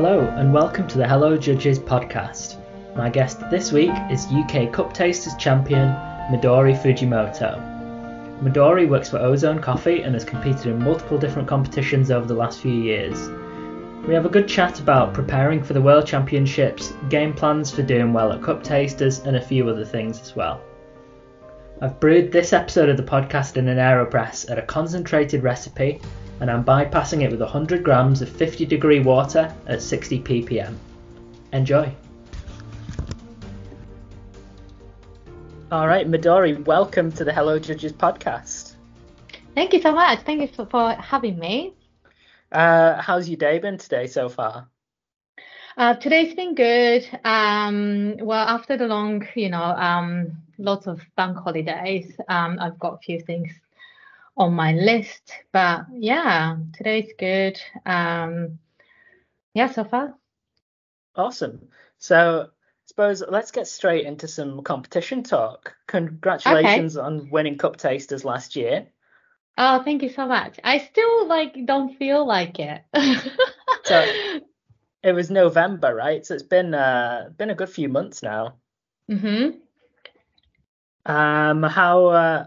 Hello, and welcome to the Hello Judges podcast. My guest this week is UK Cup Tasters champion Midori Fujimoto. Midori works for Ozone Coffee and has competed in multiple different competitions over the last few years. We have a good chat about preparing for the World Championships, game plans for doing well at Cup Tasters, and a few other things as well. I've brewed this episode of the podcast in an AeroPress at a concentrated recipe and I'm bypassing it with 100 grams of 50 degree water at 60 ppm. Enjoy! Alright, Midori, welcome to the Hello Judges podcast. Thank you so much. Thank you for, for having me. Uh, how's your day been today so far? Uh, today's been good. Um, well, after the long, you know, um, lots of bank holidays, um, I've got a few things on my list. But yeah, today's good. Um, yeah, so far. Awesome. So I suppose let's get straight into some competition talk. Congratulations okay. on winning Cup Tasters last year. Oh, thank you so much. I still like don't feel like it. so it was November, right? So it's been uh been a good few months now. Mhm. Um, how uh,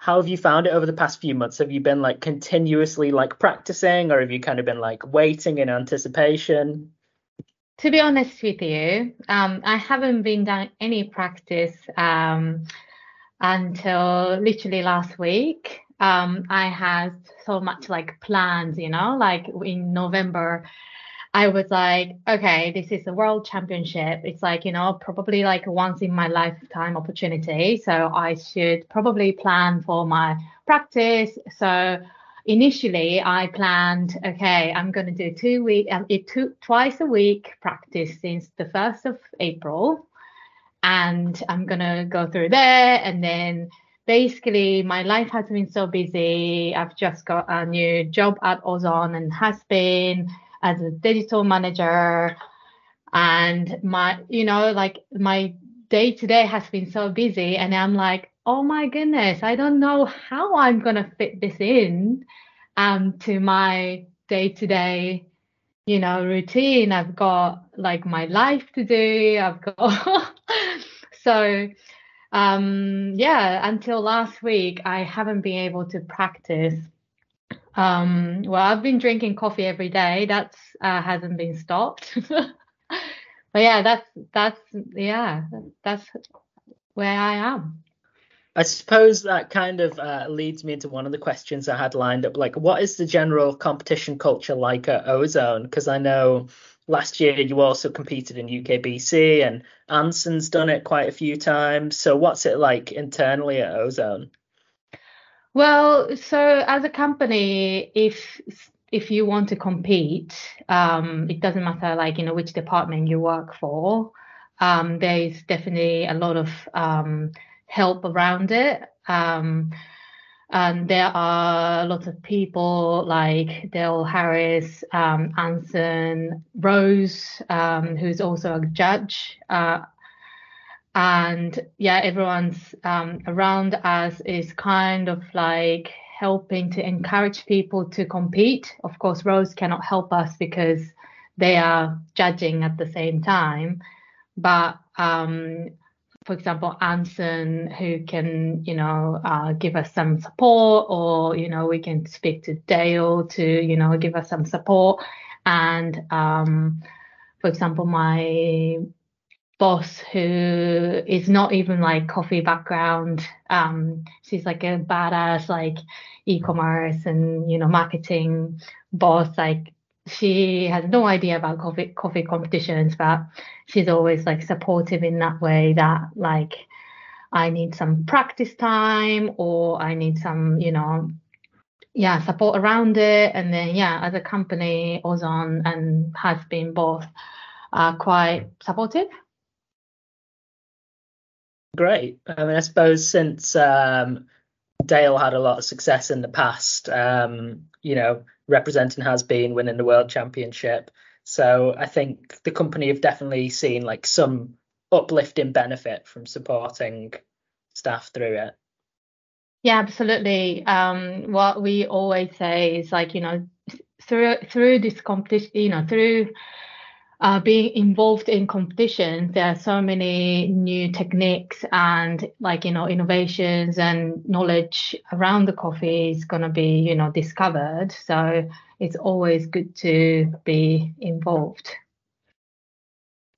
how have you found it over the past few months? Have you been like continuously like practicing, or have you kind of been like waiting in anticipation? To be honest with you, um, I haven't been done any practice um, until literally last week. Um, I had so much like plans, you know, like in November, I was like, okay, this is a world championship. It's like, you know, probably like once in my lifetime opportunity. So I should probably plan for my practice. So initially I planned, okay, I'm going to do two week, um, it took twice a week practice since the 1st of April. And I'm going to go through there. And then basically my life HasBean so busy. I've just got a new job at Ozone and has been as a digital manager. And my you know like my day to day has been so busy and i'm like oh my goodness i don't know how i'm going to fit this in um to my day to day you know routine. I've got like my life to do. I've got so um yeah until last week i haven't been able to practice um, well, I've been drinking coffee every day. That's uh, hasn't been stopped. but yeah, that's that's yeah, that's where I am. I suppose that kind of uh, leads me into one of the questions I had lined up. Like, what is the general competition culture like at Ozone? Because I know last year you also competed in UKBC and Anson's done it quite a few times. So, what's it like internally at Ozone? Well, so as a company, if if you want to compete, um, it doesn't matter like you know which department you work for. Um, there is definitely a lot of um, help around it. Um, and there are lots of people like Dale Harris, um, Anson, Rose, um, who's also a judge uh, and yeah everyone's um, around us is kind of like helping to encourage people to compete. Of course rose cannot help us because they are judging at the same time. But um, for example anson who can you know uh, give us some support or you know we can speak to dale to you know give us some support. And um, for example my boss who is not even like coffee background. Um, she's like a badass like e-commerce and you know marketing boss. Like she has no idea about coffee coffee competitions, but she's always like supportive in that way that like I need some practice time or I need some you know yeah support around it and then yeah as a company Ozone and has been both are quite supportive Great. I mean, I suppose since um, Dale had a lot of success in the past, um, you know, representing HasBean winning the world championship. So I think the company have definitely seen like some uplifting benefit from supporting staff through it. Yeah, absolutely. Um, what we always say is like, you know, through through this competition, you know, through uh, being involved in competitions, there are so many new techniques and like you know innovations and knowledge around the coffee is going to be you know discovered. So it's always good to be involved.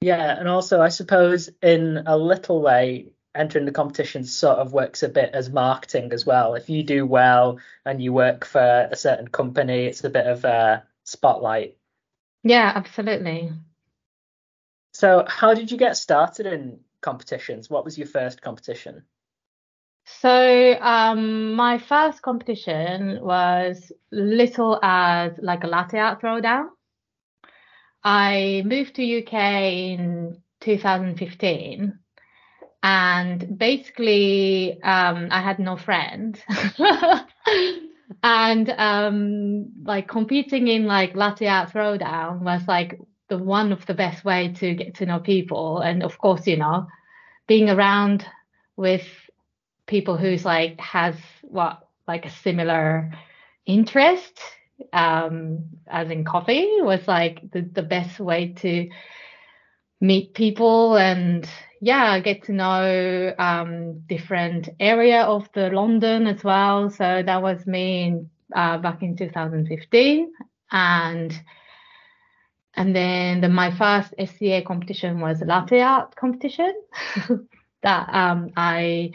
Yeah, and also I suppose in a little way, entering the competition sort of works a bit as marketing as well. If you do well and you work for a certain company, it's a bit of a spotlight. Yeah, absolutely. So, how did you get started in competitions? What was your first competition? So, um, my first competition was little as like a latte art throwdown. I moved to UK in 2015, and basically, um, I had no friends. and um, like competing in like latte art throwdown was like the one of the best way to get to know people. And of course you know being around with people who's like has what like a similar interest um as in coffee was like the, the best way to meet people. And yeah get to know um different area of the london as well. So that was me in, uh, back in 2015 and and then the, my first SCA competition was latte art competition that um, I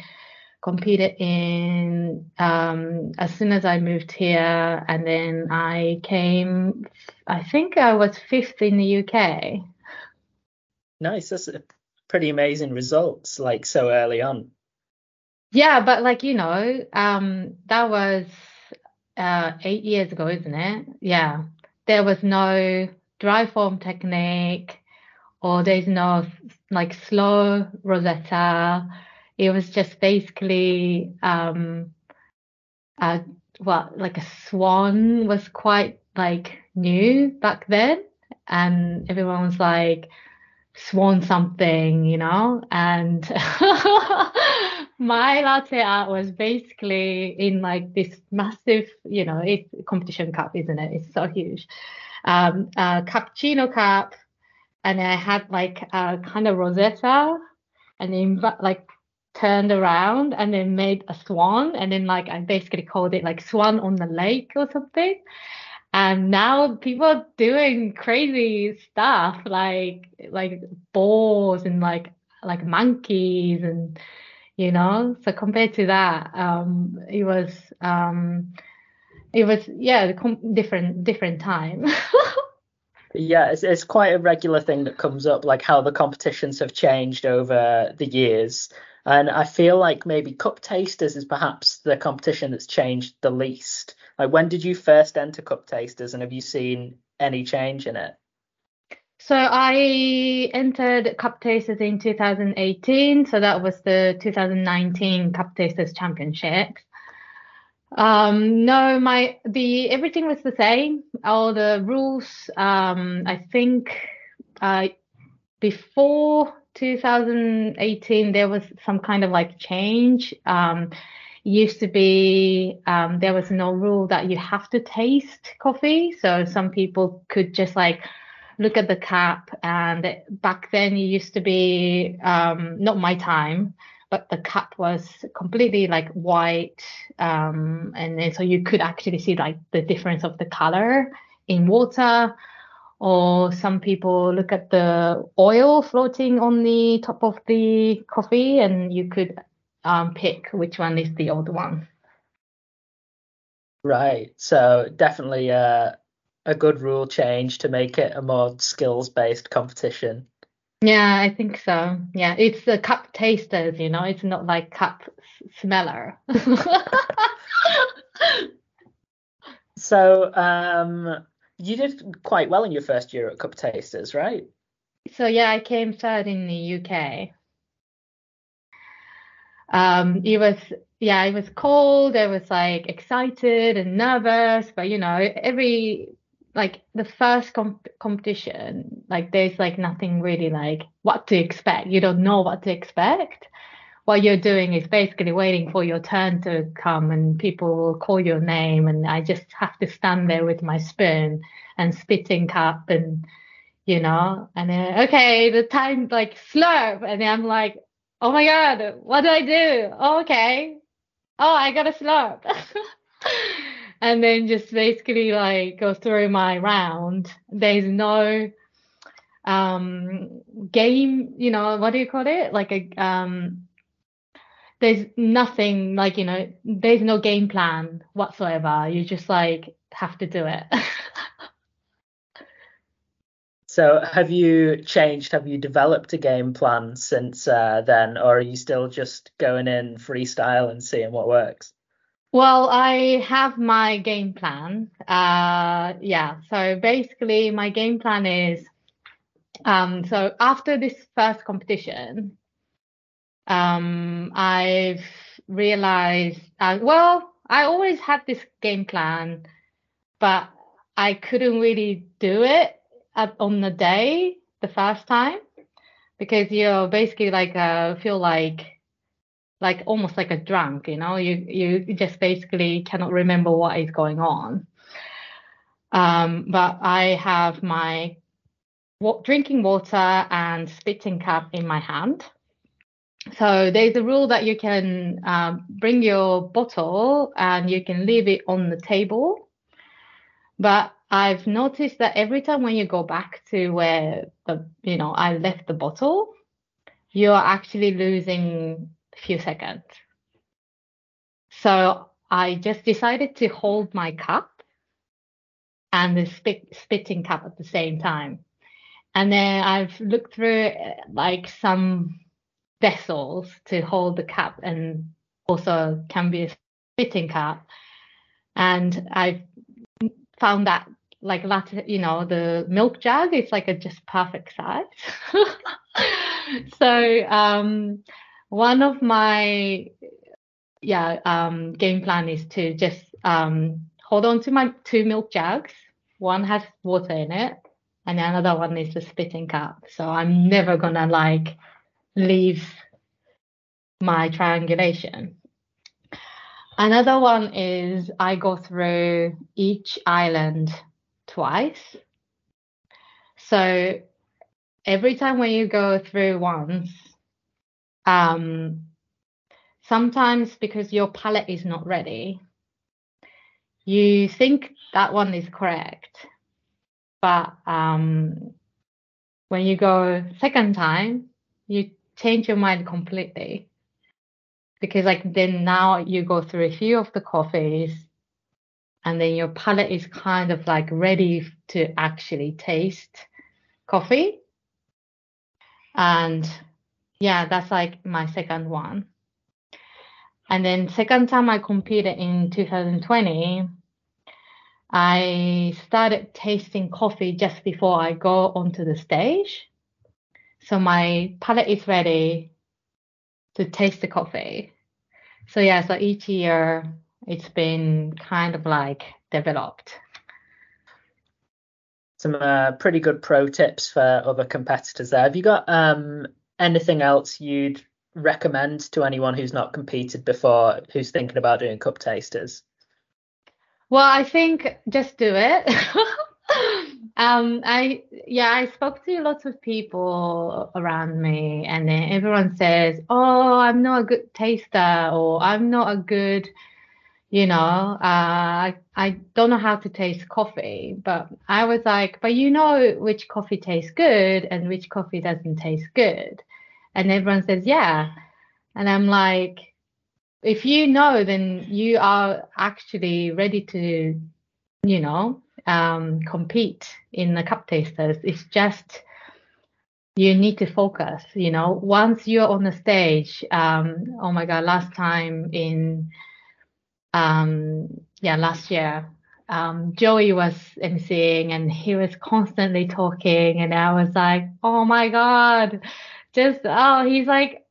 competed in um, as soon as I moved here. And then I came, I think I was fifth in the UK. Nice. That's pretty amazing results, like so early on. Yeah, but like, you know, um, that was uh, eight years ago, isn't it? Yeah. There was no dry form technique or there's no like slow rosetta. It was just basically um uh well like a swan was quite like new back then and everyone was like swan something, you know, and my latte art was basically in like this massive, you know, it's competition cup, isn't it? It's so huge um, a cappuccino cup, and I had like a kind of rosetta, and then like turned around and then made a swan, and then like I basically called it like swan on the lake or something. And now people are doing crazy stuff like like boars and like like monkeys and you know so compared to that um it was um it was yeah different different time yeah it's, it's quite a regular thing that comes up like how the competitions have changed over the years and i feel like maybe cup tasters is perhaps the competition that's changed the least like when did you first enter cup tasters and have you seen any change in it so I entered Cup Tasters in 2018. So that was the 2019 Cup Tasters Championships. Um, no, my the everything was the same. All the rules. Um, I think uh, before 2018 there was some kind of like change. Um, used to be um, there was no rule that you have to taste coffee, so some people could just like look at the cap. And back then it used to be um, not my time but the cup was completely like white um, and then so you could actually see like the difference of the color in water. Or some people look at the oil floating on the top of the coffee and you could um, pick which one is the old one. Right. So definitely uh, a good rule change to make it a more skills based competition yeah, I think so. Yeah, it's the cup tasters, you know, it's not like cup smeller. so, um, you did quite well in your first year at Cup Tasters, right? So yeah, I came third in the UK. Um, it was yeah, it was cold. I was like excited and nervous, but you know, every like the first comp- competition, like there's like nothing really like what to expect. You don't know what to expect. What you're doing is basically waiting for your turn to come and people will call your name and I just have to stand there with my spoon and spitting cup and you know, and then, okay, the time like slurp. And I'm like, oh my God, what do I do? Oh, okay. Oh, I got a slurp. and then just basically like go through my round. There's no um game, you know, what do you call it? Like a um there's nothing like, you know, there's no game plan whatsoever. You just like have to do it. So, have you changed? Have you developed a game plan since uh, then, or are you still just going in freestyle and seeing what works? Well, I have my game plan. Uh, yeah. So basically, my game plan is um, so after this first competition, um, I've realized, uh, well, I always had this game plan, but I couldn't really do it at, on the day the first time because you basically like uh, feel like like almost like a drunk you know? You you just basically cannot remember what is going on. Um, but i have my drinking water and spitting cup in my hand. So there's a rule that you can um, bring your bottle and you can leave it on the table. But I've noticed that every time when you go back to where the you know I left the bottle, you're actually losing few seconds. So I just decided to hold my cup and the spit, spitting cup at the same time. And then I've looked through like some vessels to hold the cup and also can be a spitting cup. And I've found that like latte, you know, the milk jug is like a just perfect size. so um, one of my yeah um, game plan is to just um, hold on to my two milk jugs. One has water in it, and another one is the spitting cup. So I'm never gonna like leave my triangulation. Another one is I go through each island twice. So every time when you go through once, um, sometimes because your palate is not ready, you think that one is correct. But um, when you go second time, you change your mind completely. Because like then now you go through a few of the coffees and then your palate is kind of like ready to actually taste coffee. And yeah, that's like my second one. And then second time I competed in 2020, I started tasting coffee just before I go onto the stage. So my palate is ready to taste the coffee. So yeah, so each year it's been kind of like developed. Some uh, pretty good pro tips for other competitors there. Have you got um, anything else you'd recommend to anyone who's not competed before, who's thinking about doing cup tasters? Well, I think just do it. um, I yeah, I spoke to lots of people around me, and everyone says, "Oh, I'm not a good taster," or "I'm not a good." You know, uh, I, I don't know how to taste coffee, but I was like, but you know which coffee tastes good and which coffee doesn't taste good. And everyone says, yeah. And I'm like, if you know, then you are actually ready to, you know, um, compete in the cup tasters. It's just, you need to focus, you know, once you're on the stage, um, oh my God, last time in, um, yeah, last year, um, Joey was emceeing and he was constantly talking, and I was like, oh my god, just oh, he's like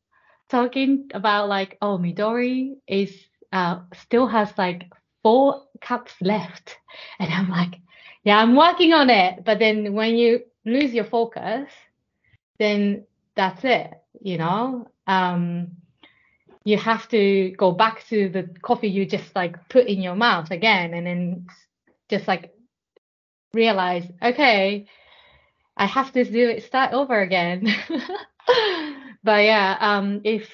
talking about like, oh, Midori is uh, still has like four cups left, and I'm like, yeah, I'm working on it. But then when you lose your focus, then that's it, you know. Um, you have to go back to the coffee you just like put in your mouth again and then just like realize okay I have to do it start over again. but yeah, um, if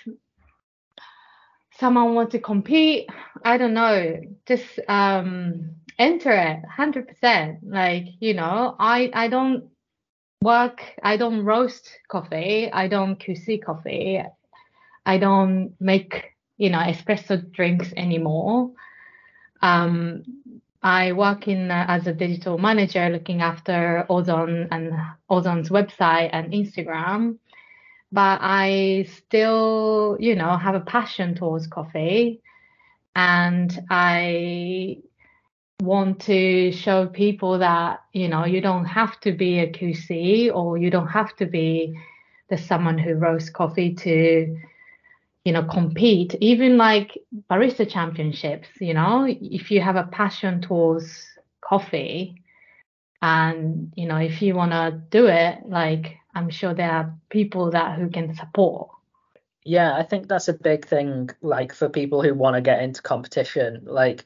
someone wants to compete, I don't know, just um, enter it 100%. Like, you know, I, I don't work, I don't roast coffee, I don't QC coffee, I don't make, you know, espresso drinks anymore. Um, I work in uh, as a digital manager looking after Ozone and Ozone's website and Instagram. But I still, you know, have a passion towards coffee and I want to show people that, you know, you don't have to be a QC or you don't have to be the someone who roasts coffee to you know compete even like barista championships you know if you have a passion towards coffee and you know if you want to do it like i'm sure there are people that who can support. Yeah i think that's a big thing like for people who want to get into competition. Like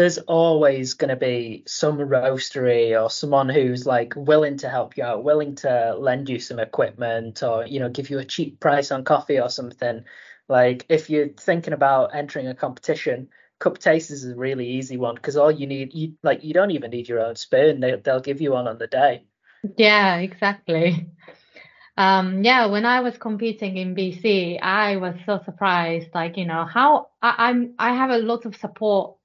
there's always going to be some roastery or someone who's like willing to help you out willing to lend you some equipment or you know give you a cheap price on coffee or something like if you're thinking about entering a competition, cup taste is a really easy one because all you need, you like you don't even need your own spoon. They they'll give you one on the day. Yeah, exactly. Um, yeah, when I was competing in BC, I was so surprised. Like you know how I, I'm I have a lot of support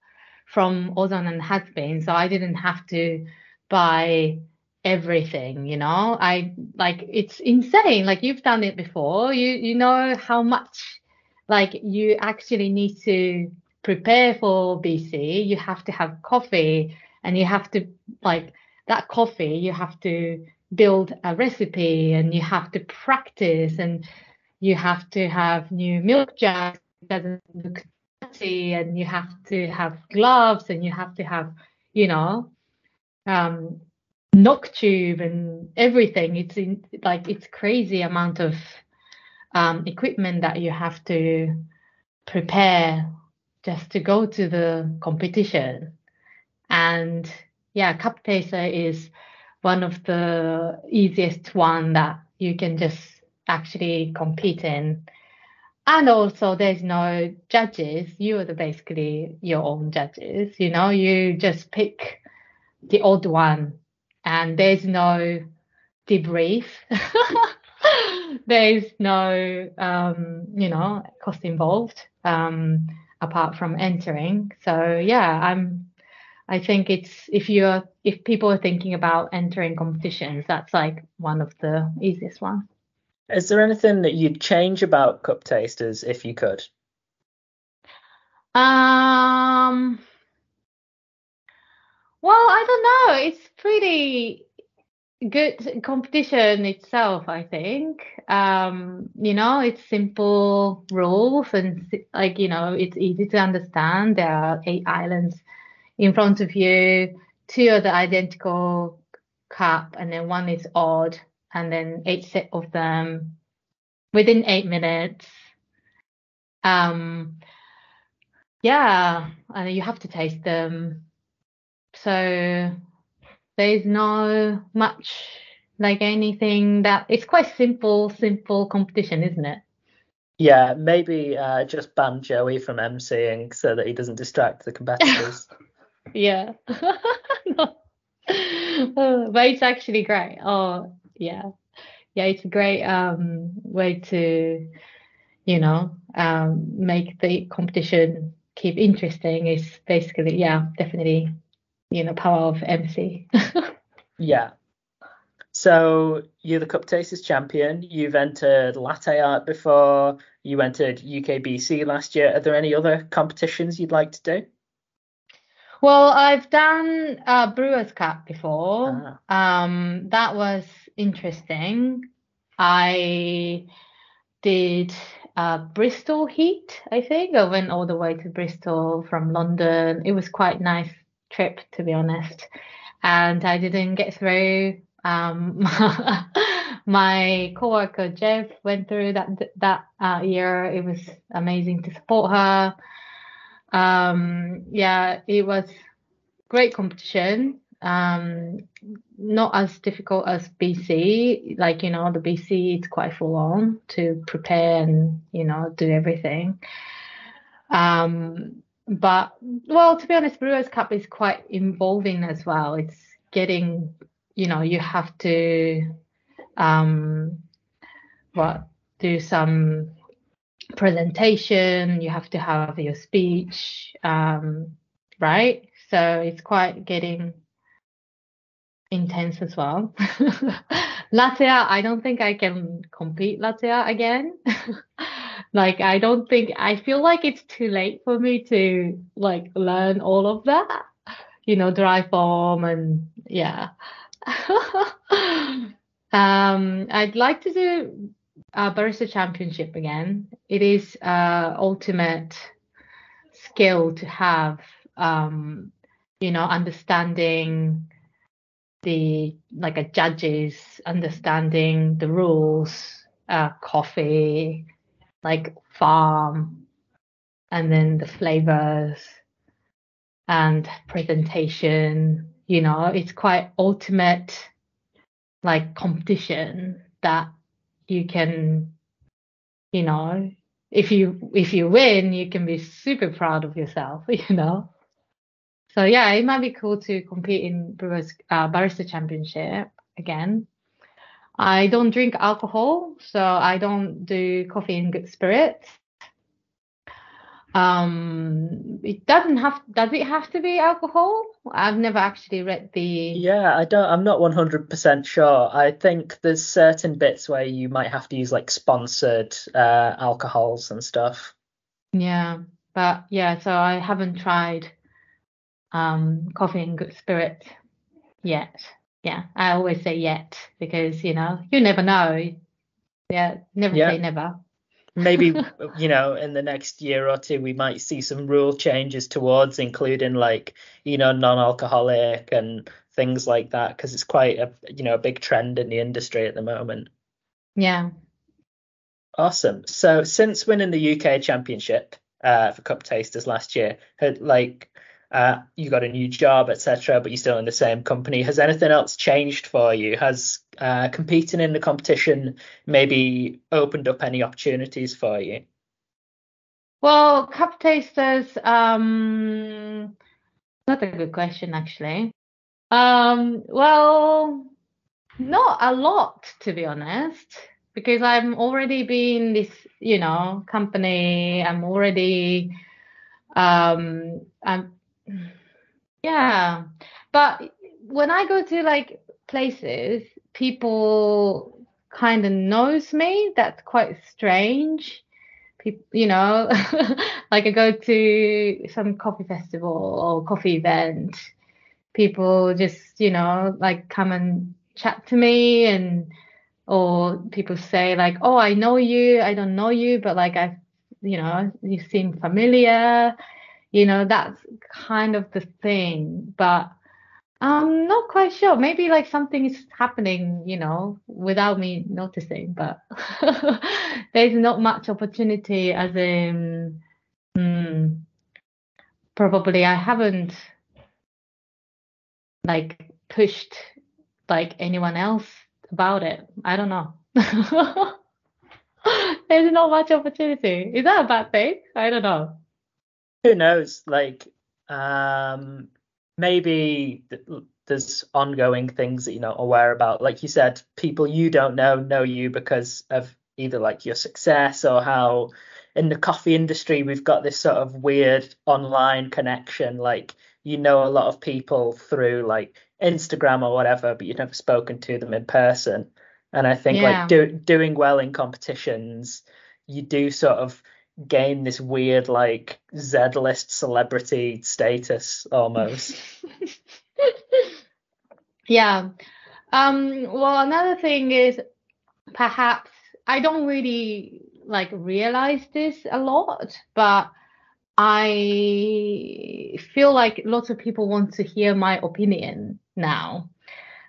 from Ozone and has been. so I didn't have to buy everything you know i like it's insane like you've done it before you you know how much like you actually need to prepare for BC. You have to have coffee and you have to like that coffee, you have to build a recipe and you have to practice and you have to have new milk jars doesn't look and you have to have gloves and you have to have, you know, um Noctube and everything. It's in like it's crazy amount of um, equipment that you have to prepare just to go to the competition. And yeah, cup taster is one of the easiest one that you can just actually compete in. And also there's no judges. You are basically your own judges. You know, you just pick the odd one and there's no debrief. there is no, um, you know, cost involved um, apart from entering. So yeah, I'm. I think it's if you're if people are thinking about entering competitions, that's like one of the easiest ones. Is there anything that you'd change about cup tasters if you could? Um. Well, I don't know. It's pretty good competition itself i think um you know it's simple rules and like you know it's easy to understand there are eight islands in front of you two are the identical cup and then one is odd and then eight set of them within eight minutes um yeah and you have to taste them so there's no much like anything that it's quite simple, simple competition, isn't it? Yeah, maybe uh, just ban Joey from emceeing so that he doesn't distract the competitors. yeah. no. oh, but it's actually great. Oh, yeah. Yeah, it's a great um, way to, you know, um, make the competition keep interesting. Is basically, yeah, definitely you know power of MC. yeah. So you're the Cup Tasters champion. You've entered latte art before. You entered UKBC last year. Are there any other competitions you'd like to do? Well, I've done a Brewers Cup before. Ah. Um, that was interesting. I did uh, Bristol Heat, I think. I went all the way to Bristol from London. It was quite nice trip, to be honest. And I didn't get through. Um, my coworker Jeff went through that that uh, year. It was amazing to support her. Um, yeah, it was great competition. Um, not as difficult as BC. Like, you know, the BC it's quite full on to prepare and, you know, do everything. Um, but well, to be honest, Brewers Cup is quite involving as well. It's getting, you know, you have to um what do some presentation, you have to have your speech, um, right? So it's quite getting intense as well. latte art, I don't think I can compete latte art again. like I don't think I feel like it's too late for me to like learn all of that. You know, dry form and yeah. um I'd like to do a barista championship again. It is uh ultimate skill to have um you know understanding the like a judges understanding the rules, uh, coffee, like farm, and then the flavors and presentation. You know, it's quite ultimate like competition that you can, you know, if you if you win, you can be super proud of yourself. You know. So yeah, it might be cool to compete in Brewers uh, Barista Championship again. I don't drink alcohol, so I don't do coffee in good spirits. Um, it doesn't have. Does it have to be alcohol? I've never actually read the. Yeah, I don't. I'm not 100% sure. I think there's certain bits where you might have to use like sponsored uh, alcohols and stuff. Yeah, but yeah, so I haven't tried um, coffee and good spirit yet. Yeah, I always say yet because you know you never know. Yeah, never yeah. say never. Maybe you know in the next year or two we might see some rule changes towards including like you know non-alcoholic and things like that because it's quite a you know a big trend in the industry at the moment. Yeah. Awesome. So since winning the UK Championship uh, for Cup Tasters last year, had like uh, you got a new job, etc., but you're still in the same company. Has anything else changed for you? Has uh, competing in the competition maybe opened up any opportunities for you? Well, cup tasters, um, not a good question actually. Um, well, not a lot to be honest, because I'm already been this, you know, company. I'm already, um, I'm yeah. But when I go to like places, people kind of knows me. That's quite strange. People, you know, like I go to some coffee festival or coffee event, people just, you know, like come and chat to me and or people say like, "Oh, I know you. I don't know you, but like I, you know, you seem familiar." You know that's kind of the thing but i'm not quite sure. Maybe like something is happening you know without me noticing but there's not much opportunity as in mm, probably i haven't like pushed like anyone else about it. I don't know. There's not much opportunity. Is that a bad thing? I don't know who knows? Like, um, maybe there's ongoing things that you're not aware about. Like you said, people you don't know know you because of either like your success or how in the coffee industry we've got this sort of weird online connection. Like you know a lot of people through like Instagram or whatever, but you've never spoken to them in person. And I think yeah. like do, doing well in competitions, you do sort of gain this weird like Z list celebrity status almost. yeah. Um well another thing is perhaps I don't really like realize this a lot, but I feel like lots of people want to hear my opinion now,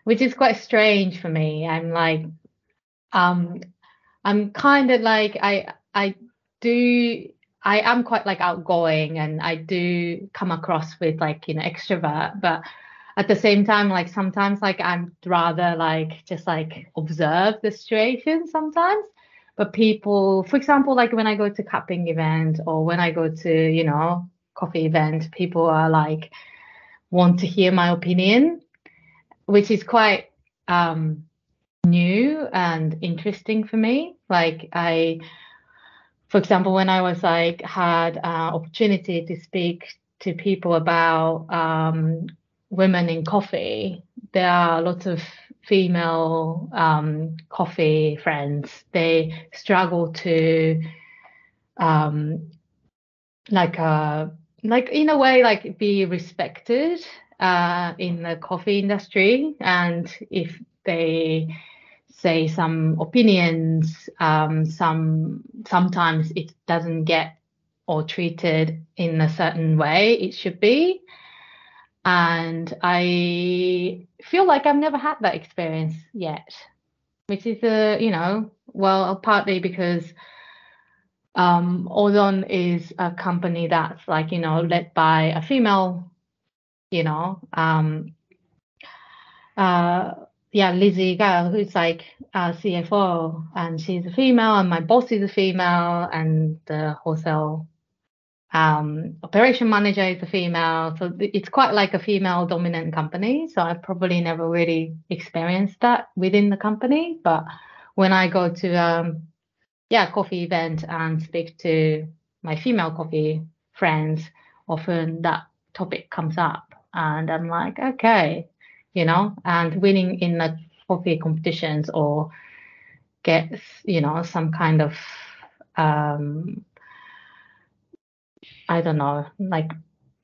which is quite strange for me. I'm like um I'm kind of like I I do I am quite like outgoing and I do come across with like you know extrovert, but at the same time, like sometimes like I'm rather like just like observe the situation sometimes. But people, for example, like when I go to cupping event or when I go to, you know, coffee event, people are like want to hear my opinion, which is quite um new and interesting for me. Like I for example, when I was like had uh, opportunity to speak to people about um, women in coffee, there are lots of female um, coffee friends. They struggle to um, like uh, like in a way like be respected uh, in the coffee industry, and if they say some opinions um, some sometimes it doesn't get or treated in a certain way it should be. And i feel like i've never had that experience yet which is a you know well partly because um is a company that's like you know led by a female you know um uh yeah, Lizzie Gale, who's like our CFO, and she's a female, and my boss is a female, and the wholesale um, operation manager is a female. So it's quite like a female dominant company. So I've probably never really experienced that within the company. But when I go to um, yeah coffee event and speak to my female coffee friends, often that topic comes up, and I'm like, okay, you know, and winning in the coffee competitions or get, you know, some kind of, um, I don't know, like,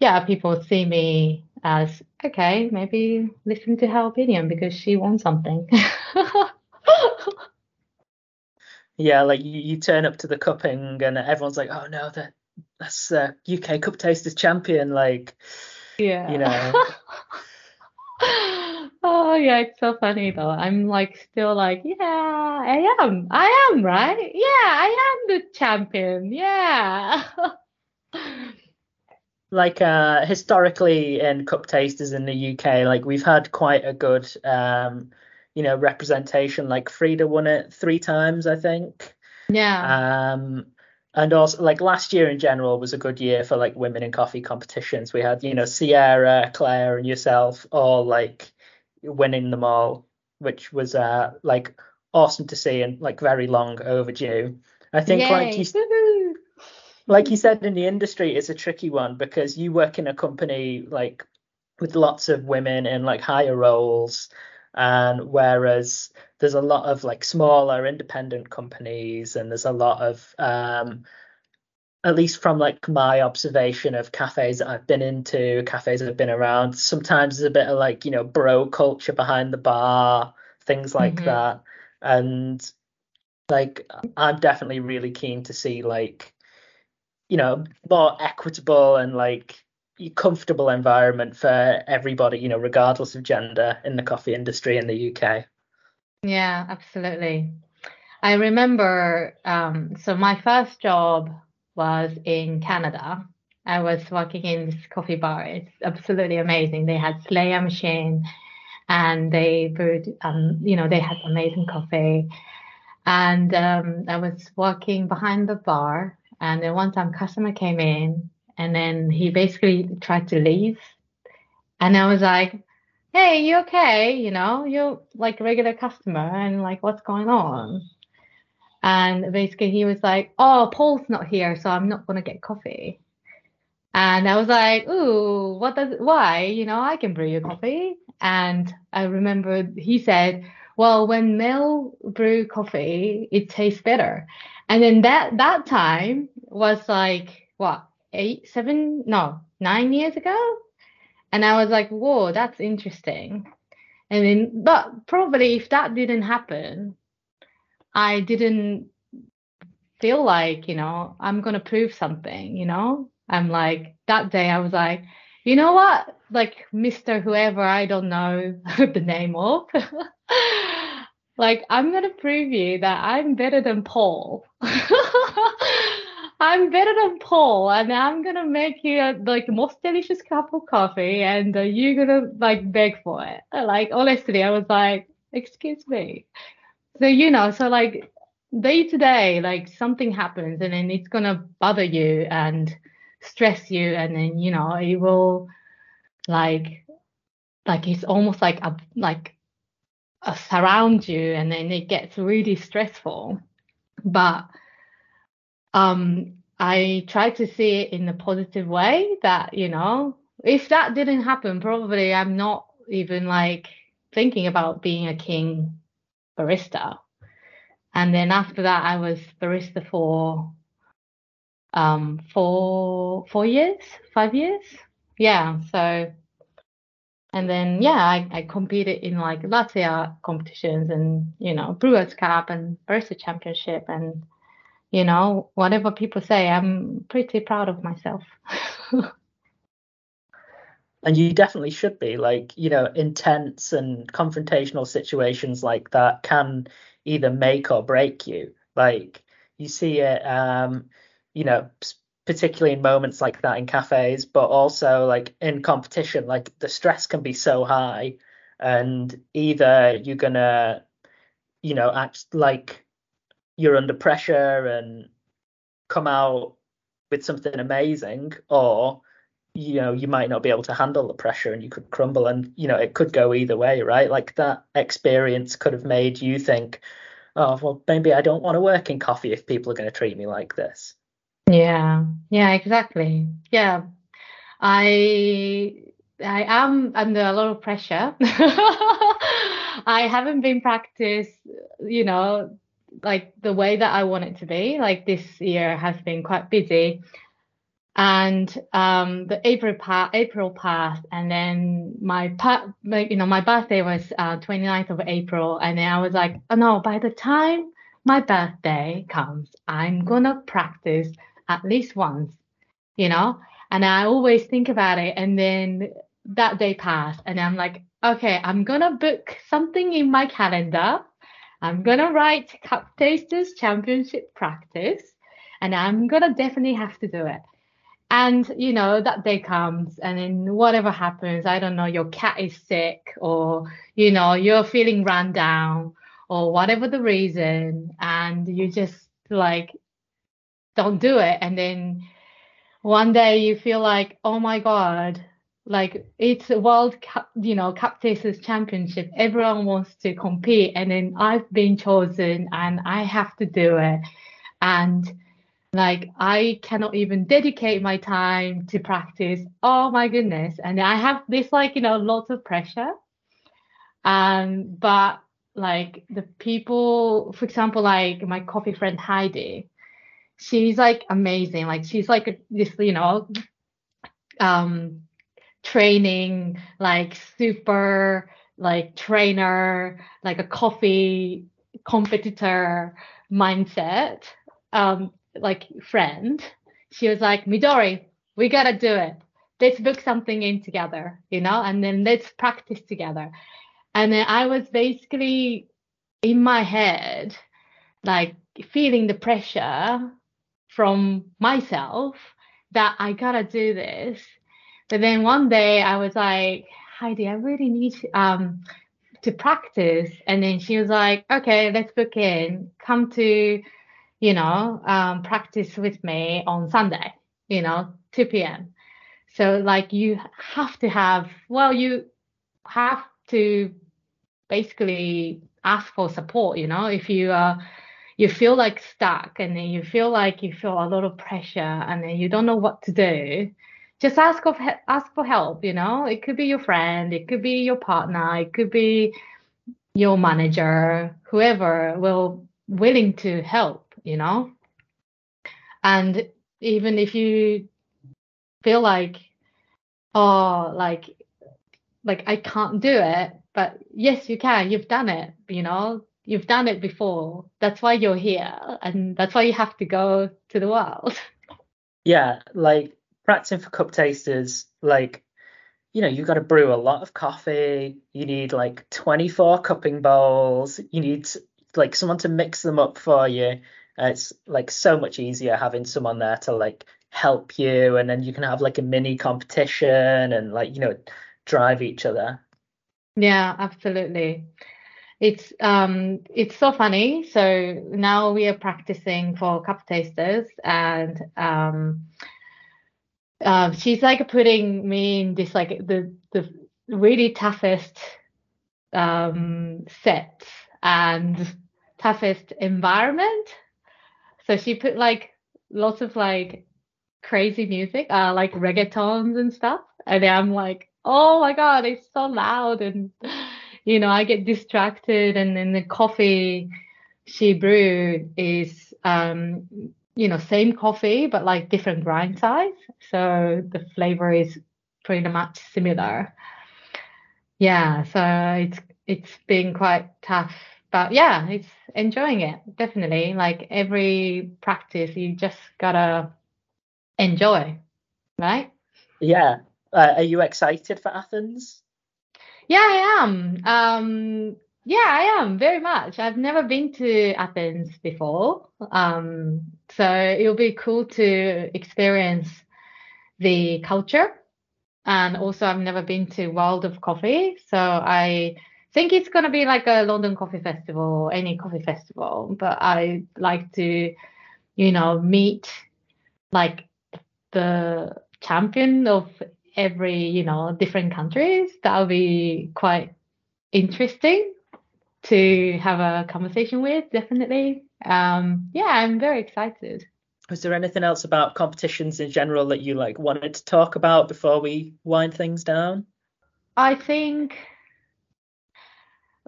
yeah, people see me as, okay, maybe listen to her opinion because she wants something. yeah, like you, you turn up to the cupping and everyone's like, oh no, that that's uh, UK Cup Tasters champion, like, yeah, you know. Oh yeah, it's so funny though. I'm like still like, yeah, I am. I am, right? Yeah, I am the champion. Yeah. like uh historically in cup tasters in the UK, like we've had quite a good um you know representation. Like Frida won it three times, I think. Yeah. Um and also like last year in general was a good year for like women in coffee competitions. We had, you know, Sierra, Claire and yourself all like winning them all, which was uh, like awesome to see and like very long overdue. I think Yay. like you like you said in the industry it's a tricky one because you work in a company like with lots of women in like higher roles and whereas there's a lot of like smaller independent companies and there's a lot of um at least from like my observation of cafes that I've been into, cafes that I've been around, sometimes there's a bit of like, you know, bro culture behind the bar, things like mm-hmm. that. And like I'm definitely really keen to see like, you know, more equitable and like comfortable environment for everybody, you know, regardless of gender in the coffee industry in the UK. Yeah, absolutely. I remember um so my first job was in Canada. I was working in this coffee bar. It's absolutely amazing. They had Slayer machine and they brewed, um, you know, they had amazing coffee. And um, I was working behind the bar. And then one time customer came in and then he basically tried to leave. And I was like, hey, you okay? You know, you're like a regular customer and like, what's going on? And basically he was like, Oh, Paul's not here, so I'm not gonna get coffee. And I was like, Ooh, what does why? You know, I can brew you coffee. And I remember he said, Well, when Mel brew coffee, it tastes better. And then that that time was like what, eight, seven, no, nine years ago? And I was like, Whoa, that's interesting. And then but probably if that didn't happen, I didn't feel like, you know, I'm going to prove something, you know? I'm like, that day I was like, you know what? Like, Mr. Whoever I don't know the name of, like, I'm going to prove you that I'm better than Paul. I'm better than Paul, and I'm gonna make you like the most delicious cup of coffee, and uh, you're gonna like beg for it. Like honestly, I was like, excuse me. So you know, so like day to day, like something happens, and then it's gonna bother you and stress you, and then you know it will like like it's almost like a like a surround you, and then it gets really stressful. But um, I try to see it in a positive way that, you know, if that didn't happen, probably I'm not even like thinking about being a king barista. And then after that, I was barista for um four four years, five years. Yeah. So and then yeah, I, I competed in like latte art competitions and you know Brewers Cup and barista championship and you know, whatever people say, I'm pretty proud of myself. and you definitely should be. Like, you know, intense and confrontational situations like that can either make or break you. Like, you see it, um, you know, particularly in moments like that in cafes, but also like in competition, like the stress can be so high, and either you're gonna, you know, act like you're under pressure and come out with something amazing or you know you might not be able to handle the pressure and you could crumble and you know it could go either way right? Like that experience could have made you think oh well maybe i don't want to work in coffee if people are going to treat me like this. Yeah. Yeah exactly. Yeah. I i am under a lot of pressure. I haven't been practiced you know like the way that I want it to be. Like this year has been quite busy. And um, the April pa- April passed, and then my pa- like, you know my birthday was uh, 29th of April, and then I was like, oh no, by the time my birthday comes, I'm gonna practice at least once, you know. And I always think about it, and then that day passed, and I'm like, okay, I'm gonna book something in my calendar I'm gonna write Cup Tasters Championship practice, and I'm gonna definitely have to do it. And you know that day comes, and then whatever happens, I don't know, your cat is sick, or you know you're feeling run down, or whatever the reason, and you just like don't do it, and then one day you feel like, oh my god, like it's a world cup you know cup tasters championship. Everyone wants to compete and then i've been chosen and i have to do it. And like i cannot even dedicate my time to practice. Oh my goodness. And i have this like you know lots of pressure. Um but like the people for example like my coffee friend heidi she's like amazing. Like she's like this you know um training, like super like trainer, like a coffee competitor mindset, um, like friend. She was like, Midori, we gotta do it. Let's book something in together, you know, and then let's practice together. And then I was basically in my head, like feeling the pressure from myself that I gotta do this but then one day I was like, Heidi, I really need um, to practice. And then she was like, okay, let's book in. Come to, you know, um, practice with me on Sunday, you know, 2 p.m. So like you have to have, well, you have to basically ask for support, you know, if you are, uh, you feel like stuck and then you feel like you feel a lot of pressure and then you don't know what to do just ask of ask for help you know. It could be your friend it could be your partner it could be your manager whoever will willing to help you know and even if you feel like oh like like i can't do it but yes you can you've done it you know you've done it before that's why you're here and that's why you have to go to the world yeah like practicing for cup tasters, like, you know, you've got to brew a lot of coffee. You need like 24 cupping bowls. You need like someone to mix them up for you. And it's like so much easier having someone there to like help you and then you can have like a mini competition and like, you know, drive each other. Yeah, absolutely. It's um it's so funny. So now we are practicing for cup tasters and um um, she's like putting me in this like the the really toughest um, sets and toughest environment. So she put like lots of like crazy music, uh, like reggaetons and stuff, and I'm like, oh my god, it's so loud, and you know I get distracted, and then the coffee she brewed is um you know, same coffee, but like different grind size. So the flavor is pretty much similar. Yeah, so it's it's been quite tough, but yeah, it's enjoying it definitely. Like every practice, you just gotta enjoy, right? Yeah. Uh, are you excited for Athens? Yeah, I am. Um, yeah, I am very much. I've never been to Athens before. Um, so it'll be cool to experience the culture. And also, I've never been to World of Coffee. So I think it's going to be like a London Coffee Festival or any coffee festival. But I like to, you know, meet like the champion of every, you know, different countries. That'll be quite interesting to have a conversation with, definitely. Um, yeah, I'm very excited. Was there anything else about competitions in general that you like wanted to talk about before we wind things down? I think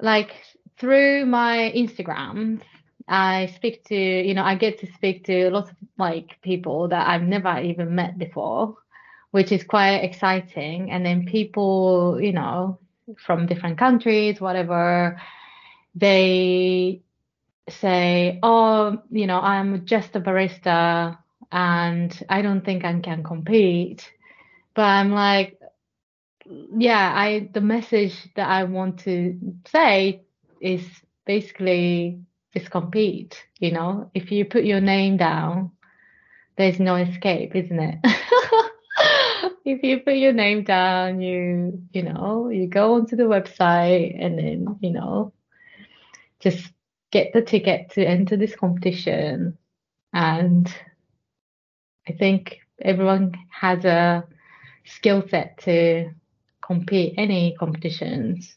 like through my Instagram, I speak to, you know, I get to speak to lots of like people that I've never even met before, which is quite exciting. And then people, you know, from different countries, whatever, they say, oh, you know, I'm just a barista and I don't think I can compete. But I'm like, yeah, I the message that I want to say is basically just compete. You know, if you put your name down, there's no escape, isn't it? if you put your name down, you you know, you go onto the website and then, you know, just get the ticket to enter this competition. And I think everyone has a skill set to compete any competitions,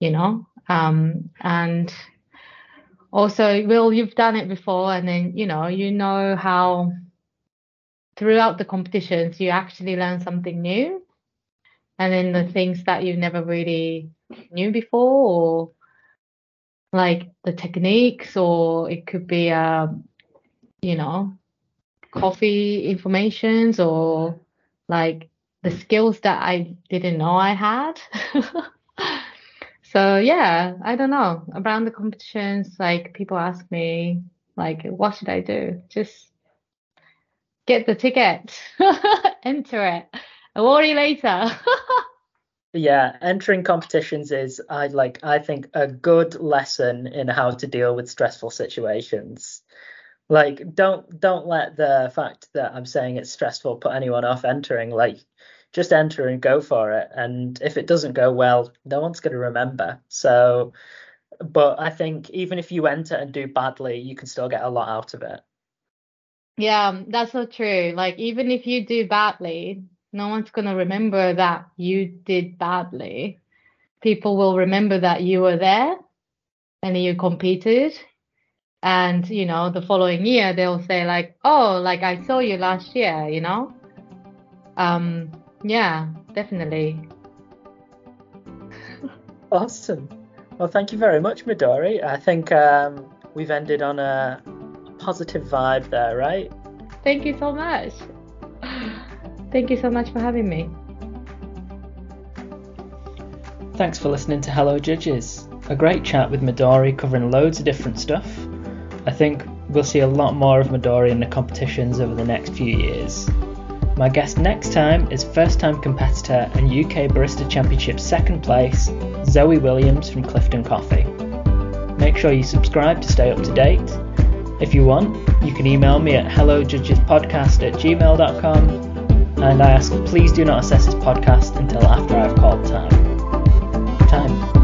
you know. Um, and also, well, you've done it before, and then you know, you know how throughout the competitions you actually learn something new, and then the things that you never really knew before, or like the techniques or it could be uh, you know coffee informations or like the skills that I didn't know I had. so yeah, I don't know. Around the competitions, like people ask me like what should I do? Just get the ticket, enter it. I'll worry later. Yeah, entering competitions is I like I think a good lesson in how to deal with stressful situations. Like don't don't let the fact that I'm saying it's stressful put anyone off entering. Like just enter and go for it. And if it doesn't go well, no one's going to remember. So but I think even if you enter and do badly, you can still get a lot out of it. Yeah, that's so true. Like even if you do badly, no one's going to remember that you did badly. People will remember that you were there and you competed. And, you know, the following year, they'll say, like, oh, like I saw you last year, you know? Um, yeah, definitely. awesome. Well, thank you very much, Midori. I think um, we've ended on a positive vibe there, right? Thank you so much. Thank you so much for having me. Thanks for listening to Hello Judges. A great chat with Midori covering loads of different stuff. I think we'll see a lot more of Midori in the competitions over the next few years. My guest next time is first time competitor and UK Barista Championship second place, Zoe Williams from Clifton Coffee. Make sure you subscribe to stay up to date If you want, you can email me at hellojudgespodcast at gmail.com and I ask please do not assess this podcast until after I've called time. Time.